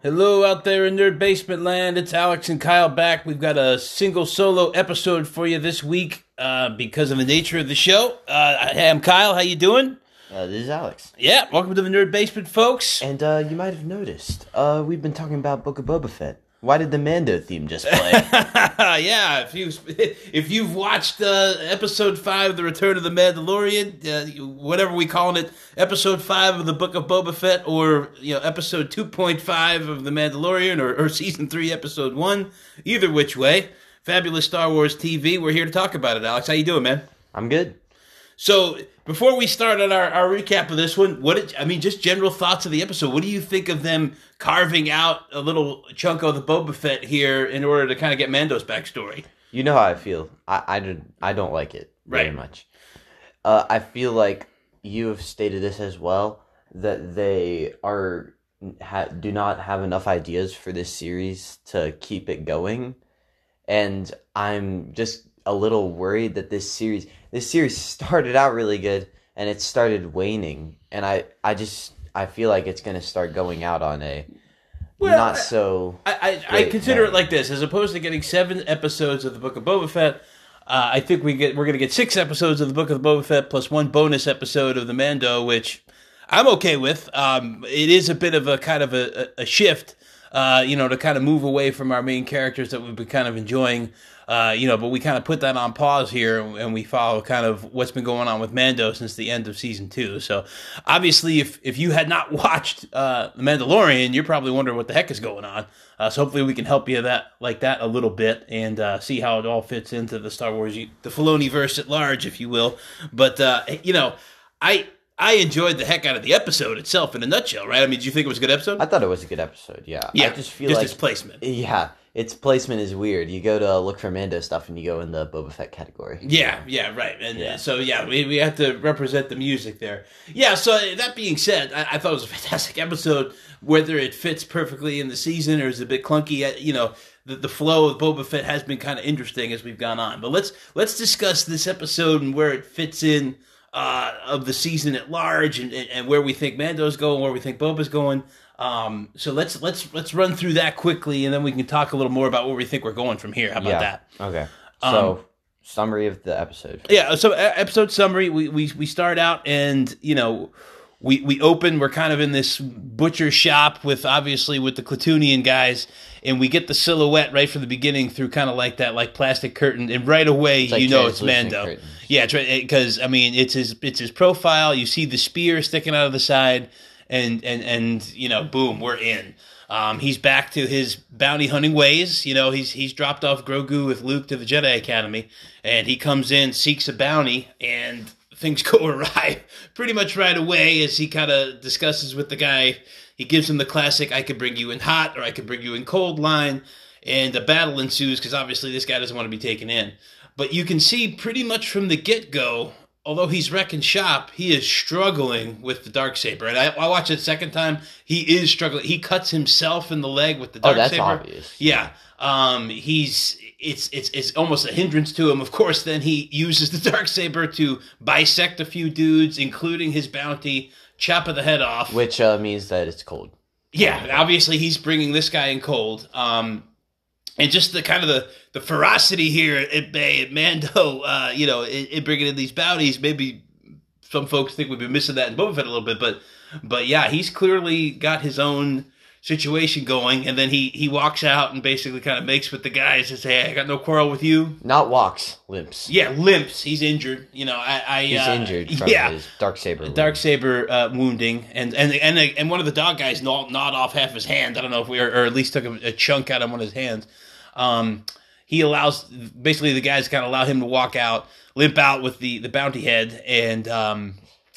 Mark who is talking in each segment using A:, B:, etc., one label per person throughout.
A: Hello out there in Nerd Basement Land. It's Alex and Kyle back. We've got a single solo episode for you this week uh, because of the nature of the show. Uh, hey, I'm Kyle. How you doing?
B: Uh, this is Alex.
A: Yeah, welcome to the Nerd Basement, folks.
B: And uh, you might have noticed, uh, we've been talking about Book of Boba Fett. Why did the Mando theme just play?
A: yeah, if you if you've watched uh, episode five, The Return of the Mandalorian, uh, whatever we call it, episode five of the Book of Boba Fett, or you know episode two point five of the Mandalorian, or, or season three, episode one, either which way, fabulous Star Wars TV. We're here to talk about it. Alex, how you doing, man?
B: I'm good.
A: So before we start on our, our recap of this one, what did, I mean, just general thoughts of the episode. What do you think of them carving out a little chunk of the Boba Fett here in order to kind of get Mando's backstory?
B: You know how I feel. I I, did, I don't like it very
A: Right.
B: much. Uh, I feel like you have stated this as well that they are ha, do not have enough ideas for this series to keep it going, and I'm just a little worried that this series this series started out really good and it started waning, and I I just I feel like it's gonna start going out on a
A: Well,
B: not
A: I-
B: so.
A: I, I, I consider it like this: as opposed to getting seven episodes of the Book of Boba Fett, uh, I think we get we're going to get six episodes of the Book of Boba Fett plus one bonus episode of the Mando, which I'm okay with. Um, it is a bit of a kind of a, a a shift, uh, you know, to kind of move away from our main characters that we've been kind of enjoying. Uh, you know, but we kind of put that on pause here, and we follow kind of what's been going on with Mando since the end of season two. So, obviously, if if you had not watched uh, the Mandalorian, you're probably wondering what the heck is going on. Uh, so, hopefully, we can help you that like that a little bit and uh, see how it all fits into the Star Wars, the Filoni verse at large, if you will. But uh, you know, I I enjoyed the heck out of the episode itself in a nutshell, right? I mean, did you think it was a good episode?
B: I thought it was a good episode. Yeah,
A: yeah,
B: I just feel
A: just
B: like
A: placement.
B: Yeah, its placement is weird. You go to look for Mando stuff, and you go in the Boba Fett category.
A: Yeah, yeah, right. And
B: Yeah.
A: so, yeah, we, we have to represent the music there. Yeah, so that being said, I, I thought it was a fantastic episode. Whether it fits perfectly in the season or is a bit clunky, uh, you know, the, the flow of Boba Fett has been kind of interesting as we've gone on. But let's let's discuss this episode and where it fits in uh, of the season at large, and, and, and where we think Mando's going, where we think Boba's going. Um, so let's let's let's run through that quickly, and then we can talk a little more about where we think we're going from here. How about
B: yeah.
A: that?
B: Okay.
A: Um,
B: So, summary of the episode.
A: Yeah, so e- episode summary, we, we we start out and you know we we open. We're kind of in this butcher shop with obviously with the Klatooinian guys, and we get the silhouette right from the beginning through kind of like that like plastic curtain, and right away
B: like
A: you know it's Mando.
B: curtains.
A: Yeah, because I mean it's his it's his profile. You see the spear sticking out of the side, and and and you know, boom, we're in. Um, he's back to his bounty hunting ways. You know, he's he's dropped off Grogu with Luke to the Jedi Academy, and he comes in, seeks a bounty, and things go awry pretty much right away as he kind of discusses with the guy. He gives him the classic "I could bring you in hot" or "I could bring you in cold" line, and a battle ensues because obviously this guy doesn't want to be taken in. But you can see pretty much from the get go, although he's wrecking shop, he is struggling with the dark saber. And I, I watched it a second time. He is struggling. He cuts himself in the leg with the dark
B: Oh,
A: dark
B: that's
A: saber.
B: obvious.
A: Yeah. Um, he's it's it's it's almost a hindrance to him. Of course, then he uses the dark saber to bisect a few dudes, including his bounty, chop of the head off.
B: Which uh, means that it's cold.
A: Yeah, obviously he's bringing this guy in cold. Um, and just the kind of the, the ferocity here at Bay at Mando, uh, you know, in, in bringing in these bounties. Maybe some folks think we've been missing that in Boba Fett a little bit, but but yeah, he's clearly got his own situation going. And then he he walks out and basically kind of makes with the guys and say, "Hey, I got no quarrel with you."
B: Not walks, limps.
A: Yeah, limps. He's injured. You know, I, I
B: He's
A: uh,
B: injured from
A: yeah,
B: his dark saber.
A: dark saber uh, wounding, and and and and one of the dog guys gnawed, gnawed off half his hand. I don't know if we or, or at least took a, a chunk out of one of his hands. Um, he allows basically the guys kind of allow him to walk out, limp out with the the bounty head, and um,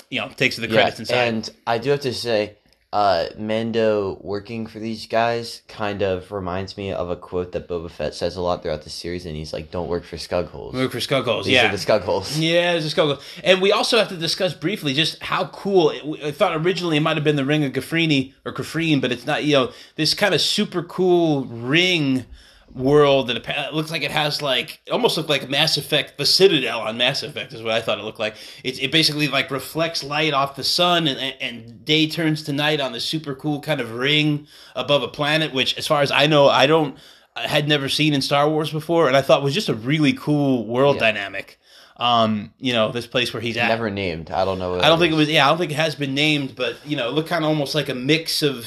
A: you know takes the
B: Yeah,
A: credits inside.
B: and I do have to say, uh, Mando working for these guys kind of reminds me of a quote that Boba Fett says a lot throughout the series, and he's like, "Don't work for Skugholes.
A: Work for Skullholes.
B: These
A: Yeah,
B: the Skugholes."
A: Yeah, a skull. And we also have to discuss briefly just how cool. It, I thought originally it might have been the ring of Gafrini or Kafrene, but it's not. You know, this kind of super cool ring world that it looks like it has like it almost looked like Mass Effect, the Citadel on Mass Effect is what I thought it looked like. It, it basically like reflects light off the sun and, and day turns to night on this super cool kind of ring above a planet, which as far as I know, I don't I had never seen in Star Wars before, and I thought was just a really cool world
B: Yeah.
A: dynamic. Um, you know, this place where he's at.
B: Never named. I don't know.
A: I don't think it was. Yeah, I don't think it has been named, but you know, it looked kind of almost like a mix of,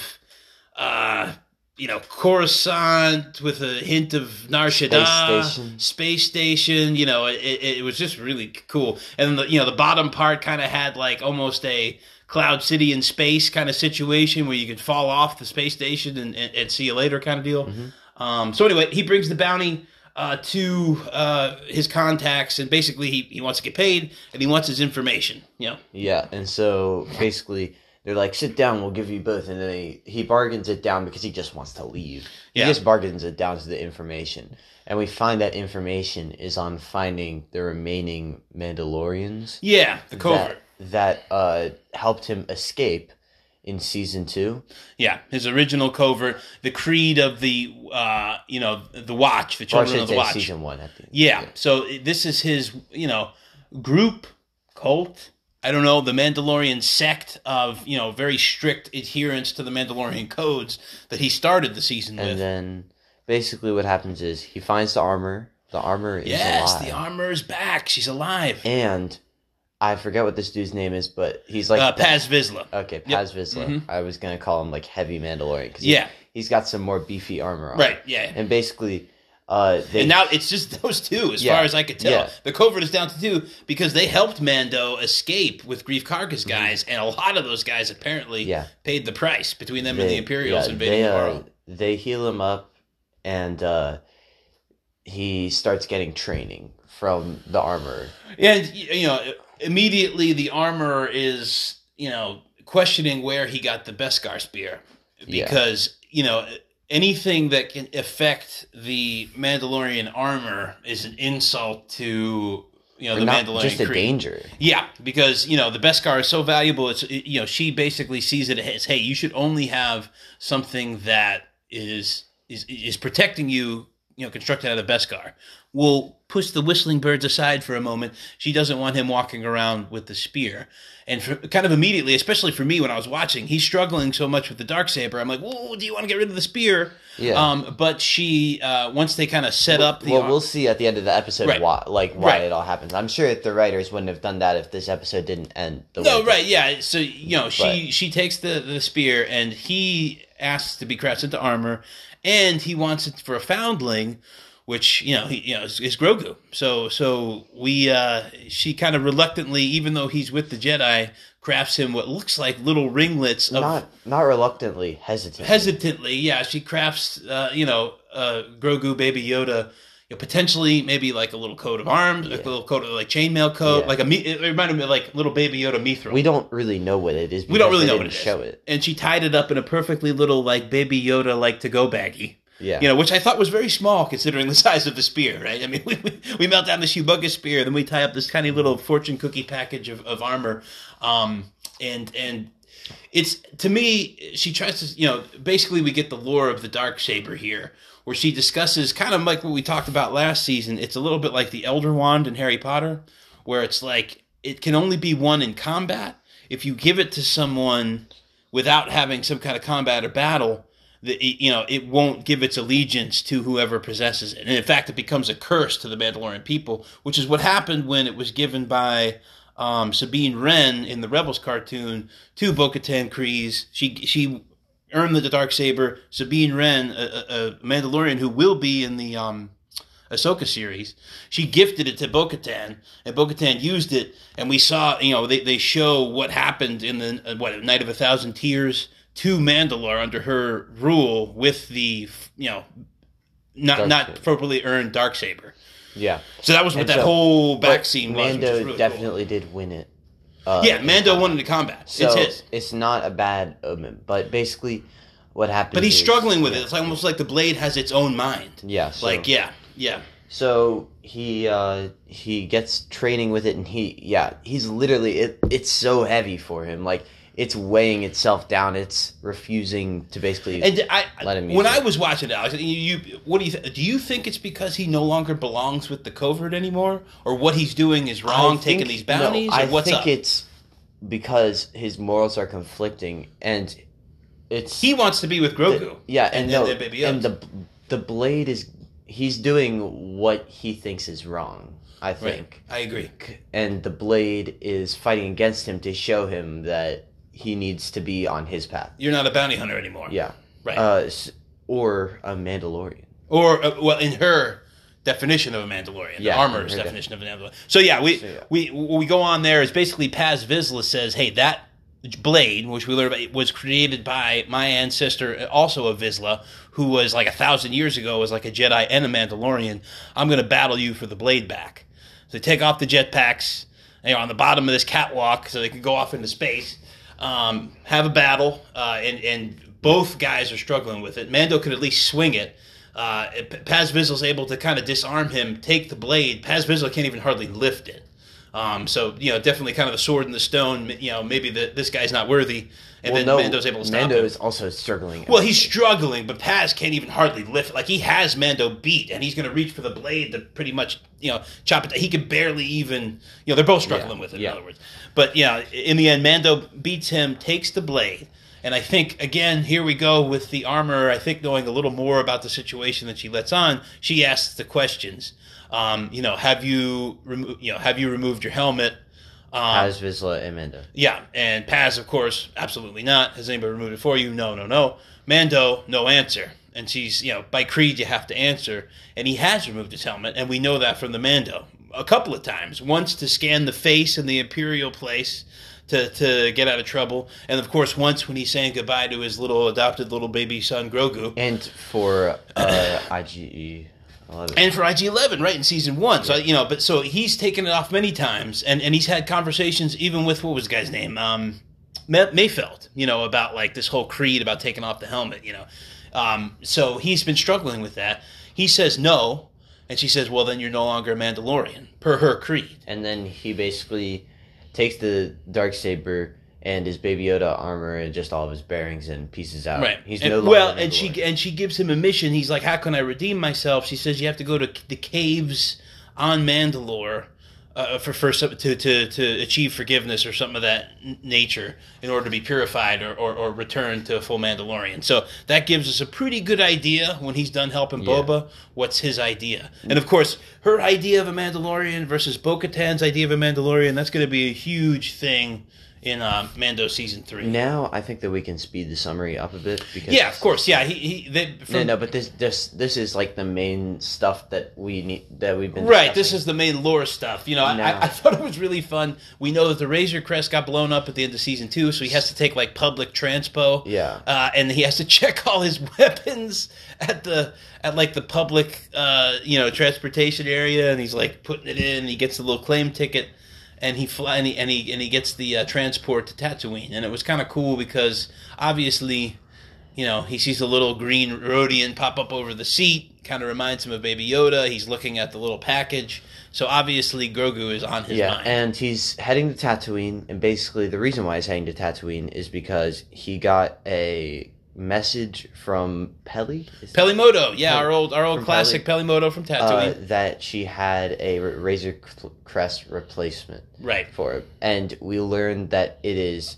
A: uh, you know, Coruscant with a hint of Nar Shaddaa,
B: Space station.
A: space station. You know, it, it, was just really cool. And the, you know, the bottom part kind of had like almost a Cloud City in space kind of situation where you could fall off the space station and, and, and see you later kind of deal. Um, so anyway, he brings the bounty uh, to uh, his contacts, and basically he, he wants to get paid and he wants his information. You know.
B: Yeah, and so basically they're like, "Sit down, we'll give you both," and then he, he bargains it down because he just wants to leave.
A: Yeah.
B: He just bargains it down to the information, and we find that information is on finding the remaining Mandalorians
A: Yeah, the covert.
B: that that uh, helped him escape in season two.
A: Yeah, his original covert, the creed of the, uh, you know, the Watch, the
B: I
A: children of the Watch.
B: season one. At the,
A: Yeah, so this is his, you know, group, cult. I don't know the Mandalorian sect of you know very strict adherence to the Mandalorian codes that he started the season
B: and
A: with.
B: And then basically what happens is he finds the armor. The armor is
A: yes,
B: alive.
A: the armor is back. She's alive.
B: and I forget what this dude's name is, but he's like
A: uh,
B: the-
A: Paz Vizsla.
B: Okay,
A: Yep.
B: Paz Vizsla.
A: Mhm.
B: I was gonna call him like heavy Mandalorian because
A: Yeah.
B: he's got some more beefy armor on.
A: Right. Yeah.
B: and basically, uh, they
A: And now it's just those two, as
B: Yeah,
A: far as I could tell.
B: yeah.
A: The covert is down to two because they helped Mando escape with Grief
B: Mm-hmm.
A: Guys, and a lot of those guys apparently
B: Yeah.
A: paid the price between them and the Imperials
B: yeah,
A: invading
B: they,
A: the
B: uh. They heal him up, and uh, he starts getting training from the armor.
A: And you know, immediately the armor is you know questioning where he got the Beskar spear because you know anything that can affect the Mandalorian armor is an insult to you know
B: Or
A: the
B: not
A: Mandalorian
B: just a
A: creed.
B: danger.
A: Yeah, because you know the Beskar is so valuable. It's you know she basically sees it as hey, you should only have something that is is is protecting you. You know, constructed out of Beskar. We'll push the whistling birds aside for a moment. She doesn't want him walking around with the spear, and for, kind of immediately, especially for me when I was watching, he's struggling so much with the dark saber. I'm like, "Whoa, do you want to get rid of the spear?"
B: Yeah.
A: Um, but she uh, once they kind of set up the
B: well, we'll see at the end of the episode
A: Right.
B: why, like why
A: Right.
B: it all happens. I'm sure the writers wouldn't have done that if this episode didn't end. The
A: No, right, yeah. So you know, she
B: But-
A: she takes the the spear, and he asks to be crafted into armor, and he wants it for a foundling, which you know he you know is, is Grogu. So so we uh she kind of reluctantly, even though he's with the Jedi, crafts him what looks like little ringlets of
B: Not not reluctantly, hesitantly.
A: hesitantly, yeah, she crafts, uh, you know, uh, Grogu, Baby Yoda, you know, potentially maybe like a little coat of arms, like a little coat of like chainmail coat,
B: Yeah.
A: like a. me- It reminded me of like little Baby Yoda Mithril.
B: we don't really know what it is.
A: We don't really know what it is.
B: Show it.
A: And she tied it up in a perfectly little like Baby Yoda like to go baggie.
B: Yeah.
A: You know, which I thought was very small considering the size of the spear, right? I mean, we, we, melt down this humongous spear, then we tie up this tiny little fortune cookie package of, of armor. Um, and, and it's, to me, she tries to, you know, basically we get the lore of the dark saber here, where she discusses kind of like what we talked about last season. It's a little bit like the Elder Wand in Harry Potter, where it's like it can only be won in combat. If you give it to someone without having some kind of combat or battle, the, you know it won't give its allegiance to whoever possesses it. And in fact, it becomes a curse to the Mandalorian people, which is what happened when it was given by um, Sabine Wren in the Rebels cartoon to Bo-Katan Kryze. She she earned the dark saber. Sabine Wren, a, a, Mandalorian who will be in the um, Ahsoka series, she gifted it to Bo-Katan, and Bo-Katan used it, and we saw, you know, they, they show what happened in the, what, Night of a Thousand Tears to Mandalore under her rule with the, you know, not
B: Dark
A: not
B: saber.
A: appropriately earned dark saber.
B: Yeah.
A: So that was what
B: And
A: that
B: so-
A: whole back scene was.
B: Mando
A: was really cool.
B: definitely did win it. Uh,
A: Yeah, Mando won in the combat.
B: So
A: it's his.
B: it's not a bad omen, but basically, what happened?
A: But he's
B: is-
A: struggling with
B: yeah.
A: it. It's almost like the blade has its own mind.
B: Yeah. So,
A: Like, yeah, yeah.
B: So he uh he gets training with it, and he yeah he's literally it. It's so heavy for him. Like it's weighing itself down. It's refusing to basically.
A: And I,
B: Let him use
A: when
B: it.
A: I was watching it, Alex, you, you what do you th- do? You think it's because he no longer belongs with the covert anymore, or what he's doing is wrong,
B: I
A: taking
B: think-
A: these bounties,
B: No, I
A: what's
B: think
A: up?
B: it's because his morals are conflicting, and it's
A: he wants to be with Grogu.
B: the- yeah, and,
A: and,
B: no,
A: and Baby
B: and the the blade is he's doing what he thinks is wrong. I
A: right.
B: think,
A: I agree.
B: and the blade is fighting against him to show him that he needs to be on his path.
A: You're not a bounty hunter anymore.
B: Yeah,
A: Right.
B: uh, or a Mandalorian.
A: or uh, well, in her definition of a Mandalorian,
B: Yeah,
A: the armor's definition of a Mandalorian. So yeah, we
B: So, yeah.
A: we we go on there is basically Paz Vizsla says, "Hey, that blade, which we learned about, was created by my ancestor, also a Vizsla, who was like a thousand years ago, was like a Jedi and a Mandalorian. I'm going to battle you for the blade back." So they take off the jetpacks. They are on the bottom of this catwalk, so they can go off into space, um, have a battle, uh, and and both guys are struggling with it. Mando could at least swing it. Uh, Paz Vizsla's able to kind of disarm him, take the blade. Paz Vizsla can't even hardly lift it. Um, so you know, definitely kind of the sword in the stone. You know, maybe the, this guy's not worthy, and
B: well,
A: then
B: no,
A: Mando's able to stop
B: Mando
A: him.
B: is also struggling.
A: Well, he's struggling, but Paz can't even hardly lift. Like he has Mando beat, and he's going to reach for the blade to pretty much, you know, chop it. He can barely even, you know, they're both struggling
B: Yeah,
A: with it.
B: yeah.
A: In other words, but yeah, in the end, Mando beats him, takes the blade, and I think again here we go with the armor. I think knowing a little more about the situation that she lets on, she asks the questions. Um, you know, have you, remo- you know, have you removed your helmet? Um,
B: Paz Vizsla and Mando.
A: yeah, and Paz, of course, absolutely not. Has anybody removed it for you? No, no, no. Mando, no answer. And she's, you know, by creed, you have to answer. And he has removed his helmet, and we know that from the Mando a couple of times. Once to scan the face in the Imperial place to, to get out of trouble. And of course, once when he's saying goodbye to his little adopted little baby son, Grogu.
B: And for uh, IG 11.
A: And for IG Eleven, right in season one, so you know, but so he's taken it off many times, and and he's had conversations even with what was the guy's name, um, Ma- Mayfeld, you know, about like this whole creed about taking off the helmet, you know. Um, so he's been struggling with that. He says no, and she says, "Well, then you're no longer a Mandalorian per her creed."
B: and then he basically takes the dark saber and his Baby Yoda armor and just all of his bearings and pieces out.
A: Right.
B: He's
A: and,
B: no longer
A: well, and she and she gives him a mission. He's like, "How can I redeem myself?" She says, "You have to go to the caves on Mandalore uh, for first to to to achieve forgiveness or something of that nature in order to be purified or, or or return to a full Mandalorian." So that gives us a pretty good idea when he's done helping
B: Yeah.
A: Boba. What's his idea? And of course, her idea of a Mandalorian versus Bo-Katan's idea of a Mandalorian. That's going to be a huge thing in uh, Mando season three.
B: Now I think that we can speed the summary up a bit because
A: Yeah, of course. Yeah, he, he they, from,
B: No, no, but this this this is like the main stuff that we need that we've been
A: right. This is the main lore stuff. You know, I,
B: No.
A: I, I thought it was really fun. We know that the Razor Crest got blown up at the end of season two, so he has to take like public transpo.
B: Yeah.
A: uh, and he has to check all his weapons at the at like the public uh, you know transportation area, and he's like putting it in. And he gets a little claim ticket. And he fly and he and he, and he gets the uh, transport to Tatooine, and it was kind of cool because obviously you know, he sees a little green Rodian pop up over the seat. Kind of reminds him of Baby Yoda. He's looking at the little package. So obviously, Grogu is on his
B: yeah,
A: mind.
B: and he's heading to Tatooine, and basically the reason why he's heading to Tatooine is because he got a message from that-
A: Peli Motto, yeah, our old our old classic Peli Motto from
B: uh,
A: Tatooine.
B: that she had a Razor Crest replacement
A: right.
B: for it, and we learned that it is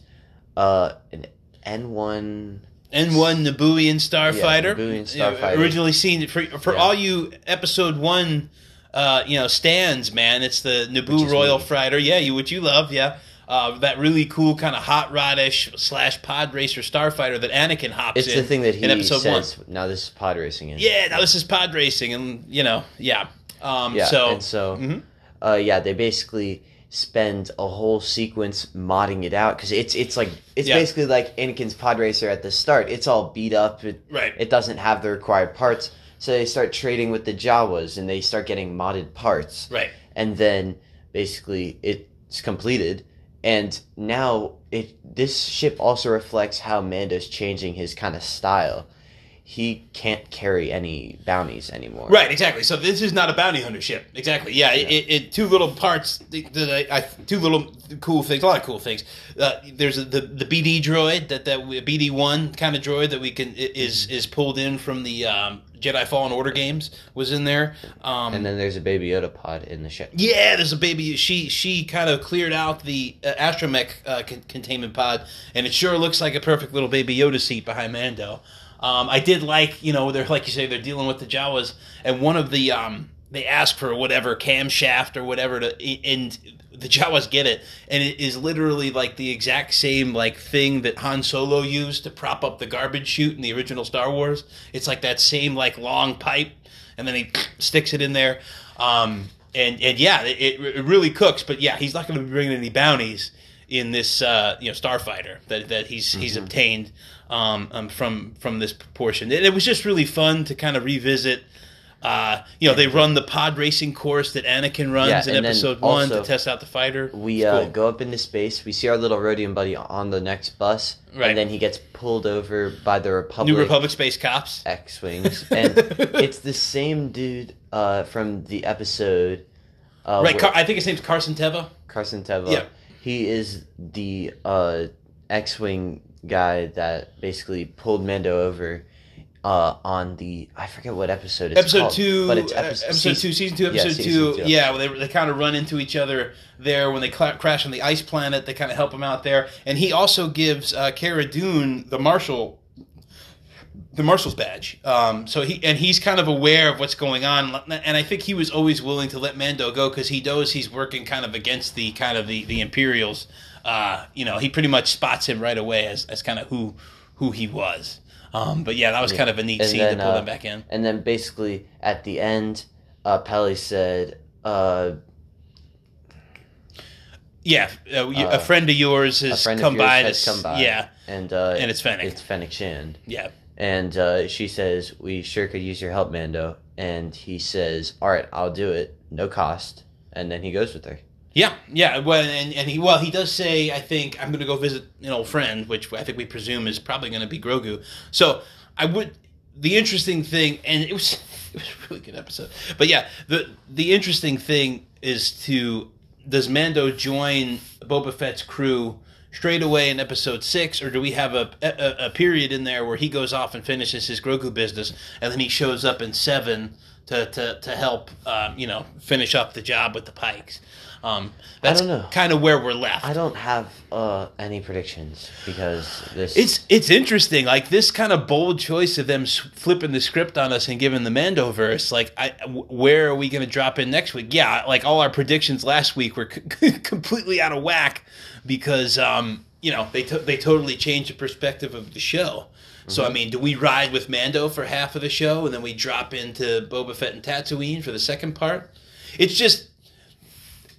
B: uh, an N one.
A: N1 Nabooian starfighter. Yeah, Nabooian
B: starfighter.
A: originally seen for for
B: Yeah.
A: all you episode one, uh, you know, stands man. It's the Naboo Royal
B: me.
A: Fighter. Yeah, you which you love. Yeah. Uh, that really cool kind of hot rodish slash pod racer starfighter that Anakin hops
B: It's
A: in
B: the thing that he
A: in episode one.
B: says. Now this is pod racing. In.
A: Yeah, that was his pod racing, and you know, yeah. Um,
B: Yeah,
A: so,
B: and so,
A: Mhm.
B: uh, yeah, they basically spend a whole sequence modding it out because it's it's like it's
A: Yeah.
B: basically like Anakin's pod racer at the start. It's all beat up. It,
A: Right.
B: It doesn't have the required parts, so they start trading with the Jawas and they start getting modded parts,
A: right,
B: and then basically it's completed. And now it this ship also reflects how Mando's changing his kind of style. he can't carry any bounties anymore.
A: Right, exactly. So this is not a bounty hunter ship. Exactly. Yeah, It, it, it two little parts that I, I two little cool things. A lot of cool things. Uh, there's a, the the BD droid that that BD one kind of droid that we can is is pulled in from the um, Jedi Fallen Order games was in there. Um,
B: And then there's a baby Yoda pod in the ship.
A: yeah, there's a baby. She she kind of cleared out the uh, astromech uh, con- containment pod, and it sure looks like a perfect little baby Yoda seat behind Mando. Um, I did like, you know, they're like you say, they're dealing with the Jawas, and one of the um, they ask for whatever camshaft or whatever to, and the Jawas get it, and it is literally like the exact same like thing that Han Solo used to prop up the garbage chute in the original Star Wars. It's like that same like long pipe, and then he sticks it in there. Um, and and yeah, it, it really cooks. But yeah, he's not going to be bringing any bounties in this uh, you know starfighter that, that he's he's obtained um, um, from from this portion. And it was just really fun to kind of revisit. Uh, you know, they run the pod racing course that Anakin runs
B: Yeah,
A: in episode one to test out the fighter.
B: We
A: It's
B: uh, go up into space. We see our little Rodian buddy on the next bus,
A: Right.
B: and then he gets pulled over by the Republic,
A: New Republic space cops.
B: X wings, and it's the same dude uh, from the episode. Uh,
A: Right, Car- I think his name's Carson Teva.
B: Carson Teva.
A: Yeah.
B: He is the uh, X-wing guy that basically pulled Mando over uh, on the I forget what episode it's
A: episode
B: called,
A: two,
B: but it's
A: uh,
B: episode,
A: episode two, season two,
B: yeah,
A: episode
B: season
A: two.
B: two.
A: Yeah, well, they they kind of run into each other there when they cla crash on the ice planet. They kind of help him out there, and he also gives uh, Cara Dune the marshal. The marshal's badge. Um, so he and he's kind of aware of what's going on, and I think he was always willing to let Mando go because he knows he's working kind of against the kind of the the Imperials. Uh, you know, he pretty much spots him right away as, as kind of who who he was. Um, but yeah, that was kind of a neat
B: And
A: scene
B: then,
A: to pull
B: uh,
A: them back in.
B: And then basically at the end, uh, Peli said, uh,
A: Yeah, uh, a
B: Uh,
A: friend of yours has
B: friend
A: come
B: of yours
A: by.
B: has
A: to,
B: come by."
A: Yeah,
B: and uh,
A: And it's Fennec.
B: It's Fennec Shand.
A: yeah,
B: And uh, she says, "We sure could use your help, Mando." And he says, "All right, I'll do it, no cost." And then he goes with her.
A: Yeah, yeah. Well, and, and he well, he does say, I think I'm going to go visit an old friend, which I think we presume is probably going to be Grogu. So I would. The interesting thing, and it was it was a really good episode. But yeah, the the interesting thing is to does Mando join Boba Fett's crew straight away in episode six, or do we have a, a a period in there where he goes off and finishes his Grogu business, and then he shows up in seven to to to help um, you know finish up the job with the Pikes? Um, that's kind of where we're left.
B: I don't have uh, any predictions because this.
A: It's it's interesting, like this kind of bold choice of them flipping the script on us and giving the Mandoverse. Like, I, where are we going to drop in next week? Yeah, like all our predictions last week were c- completely out of whack because um, you know they to- they totally changed the perspective of the show. So I mean, do we ride with Mando for half of the show and then we drop into Boba Fett and Tatooine for the second part? It's just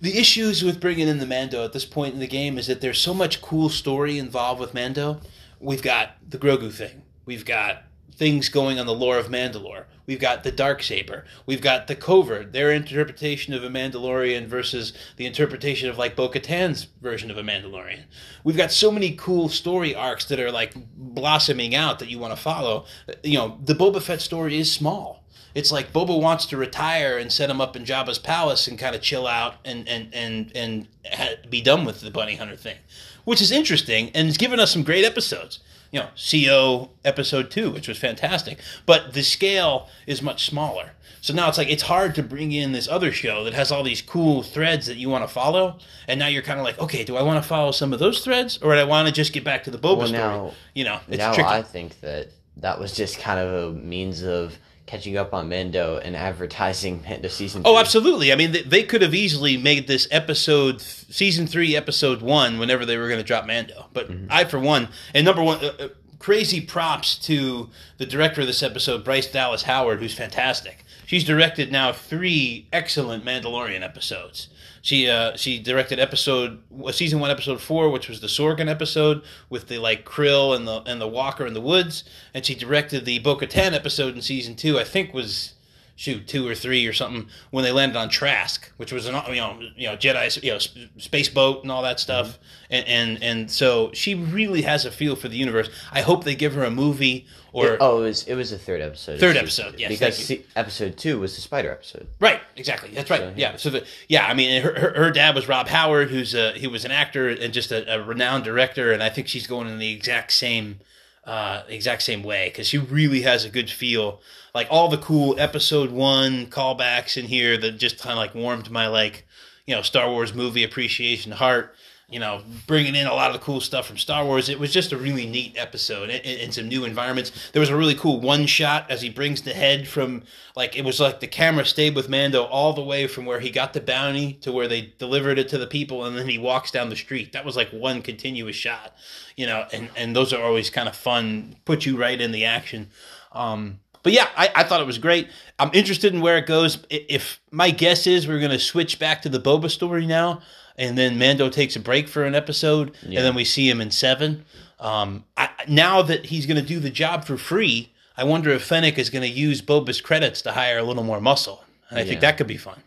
A: the issues with bringing in the Mando at this point in the game is that there's so much cool story involved with Mando. We've got the Grogu thing. We've got things going on the lore of Mandalore. We've got the dark saber. We've got the covert, their interpretation of a Mandalorian versus the interpretation of like Bo-Katan's version of a Mandalorian. We've got so many cool story arcs that are like blossoming out that you want to follow. You know, the Boba Fett story is small. It's like Boba wants to retire and set him up in Jabba's palace and kind of chill out and and and and ha- be done with the bunny hunter thing, which is interesting and it's given us some great episodes. You know, CO episode two, which was fantastic, but the scale is much smaller. So now it's like it's hard to bring in this other show that has all these cool threads that you want to follow, and now you're kind of like, okay, do I want to follow some of those threads, or do I want to just get back to the Boba
B: Well,
A: story?
B: now-
A: you know, it's
B: now
A: tricky.
B: I think that that was just kind of a means of catching up on Mando and advertising Mando season.
A: Oh, absolutely. I mean, they, they could have easily made this episode, season three, episode one, whenever they were going to drop Mando. But I, for one, and number one, uh, uh, crazy props to the director of this episode, Bryce Dallas Howard, who's fantastic. She's directed now three excellent Mandalorian episodes. She uh, she directed episode season one episode four, which was the Sorgan episode with the like Krill and the and the Walker in the woods, and she directed the Bo-Katan episode in season two. I think was shoot two or three or something when they landed on Trask, which was an you know you know Jedi you know sp- space boat and all that stuff,
B: Mm-hmm.
A: and, and and so she really has a feel for the universe. I hope they give her a movie or
B: oh, it was it was the third episode.
A: Third episode, yes,
B: because episode two was the spider episode.
A: Right, exactly. That's right.
B: So,
A: yeah. So the yeah, I mean, her, her, her dad was Ron Howard, who's a he was an actor and just a, a renowned director, and I think she's going in the exact same uh, exact same way because she really has a good feel. Like all the cool episode one callbacks in here that just kind of like warmed my like you know Star Wars movie appreciation heart. You know, bringing in a lot of the cool stuff from Star Wars. It was just a really neat episode in some new environments. There was a really cool one shot as he brings the head from like it was like the camera stayed with Mando all the way from where he got the bounty to where they delivered it to the people, and then he walks down the street. That was like one continuous shot, you know. And and those are always kind of fun, put you right in the action. Um, but yeah, I, I thought it was great. I'm interested in where it goes. If my guess is we're going to switch back to the Boba story now, and then Mando takes a break for an episode,
B: Yeah.
A: and then we see him in seven. Um, I, now that he's going to do the job for free, I wonder if Fennec is going to use Boba's credits to hire a little more muscle, and I think that could be fun.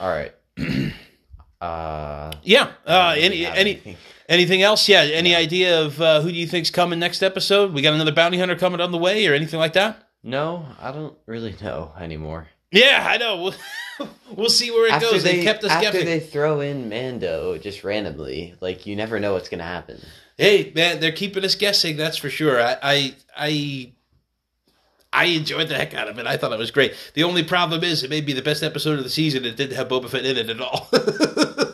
B: All right. uh,
A: Yeah. Uh, any any
B: anything.
A: anything else? Yeah. Any idea of uh, who do you think's coming next episode? We got another bounty hunter coming on the way, or anything like that?
B: no, I don't really know anymore.
A: Yeah, I know. We'll, see where it goes. They, kept us
B: after
A: guessing.
B: they throw in Mando just randomly, like you never know what's gonna happen.
A: Hey, man, they're keeping us guessing. That's for sure. I, I, I, I enjoyed the heck out of it. I thought it was great. The only problem is it may be the best episode of the season. It didn't have Boba Fett in it at all.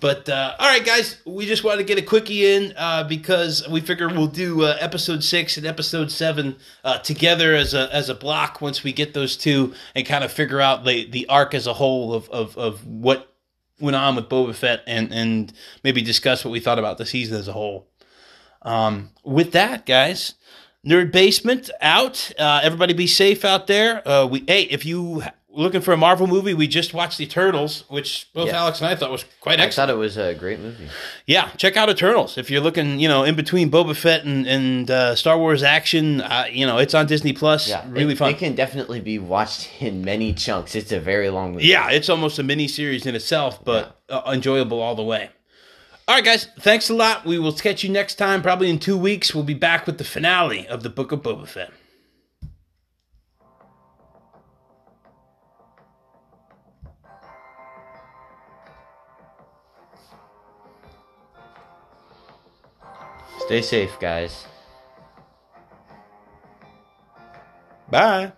A: but uh, all right, guys, we just wanted to get a quickie in uh, because we figure we'll do uh, episode six and episode seven uh, together as a as a block once we get those two and kind of figure out the the arc as a whole of of, of what went on with Boba Fett and and maybe discuss what we thought about the season as a whole. Um, with that, guys, Nerd Basement out. Uh, everybody be safe out there. Uh, we hey, if you looking for a Marvel movie, we just watched Eternals, which both
B: Yeah.
A: Alex and I thought was quite excellent.
B: I thought it was a great movie.
A: Yeah, check out Eternals if you're looking, you know, in between Boba Fett and, and uh, Star Wars action. Uh, you know, it's on Disney Plus.
B: Yeah,
A: really
B: it,
A: fun.
B: It can definitely be watched in many chunks. It's a very long movie.
A: Yeah, it's almost a mini series in itself, but uh, enjoyable all the way. All right, guys, thanks a lot. We will catch you next time. Probably in two weeks, we'll be back with the finale of the Book of Boba Fett.
B: Stay safe, guys.
A: Bye.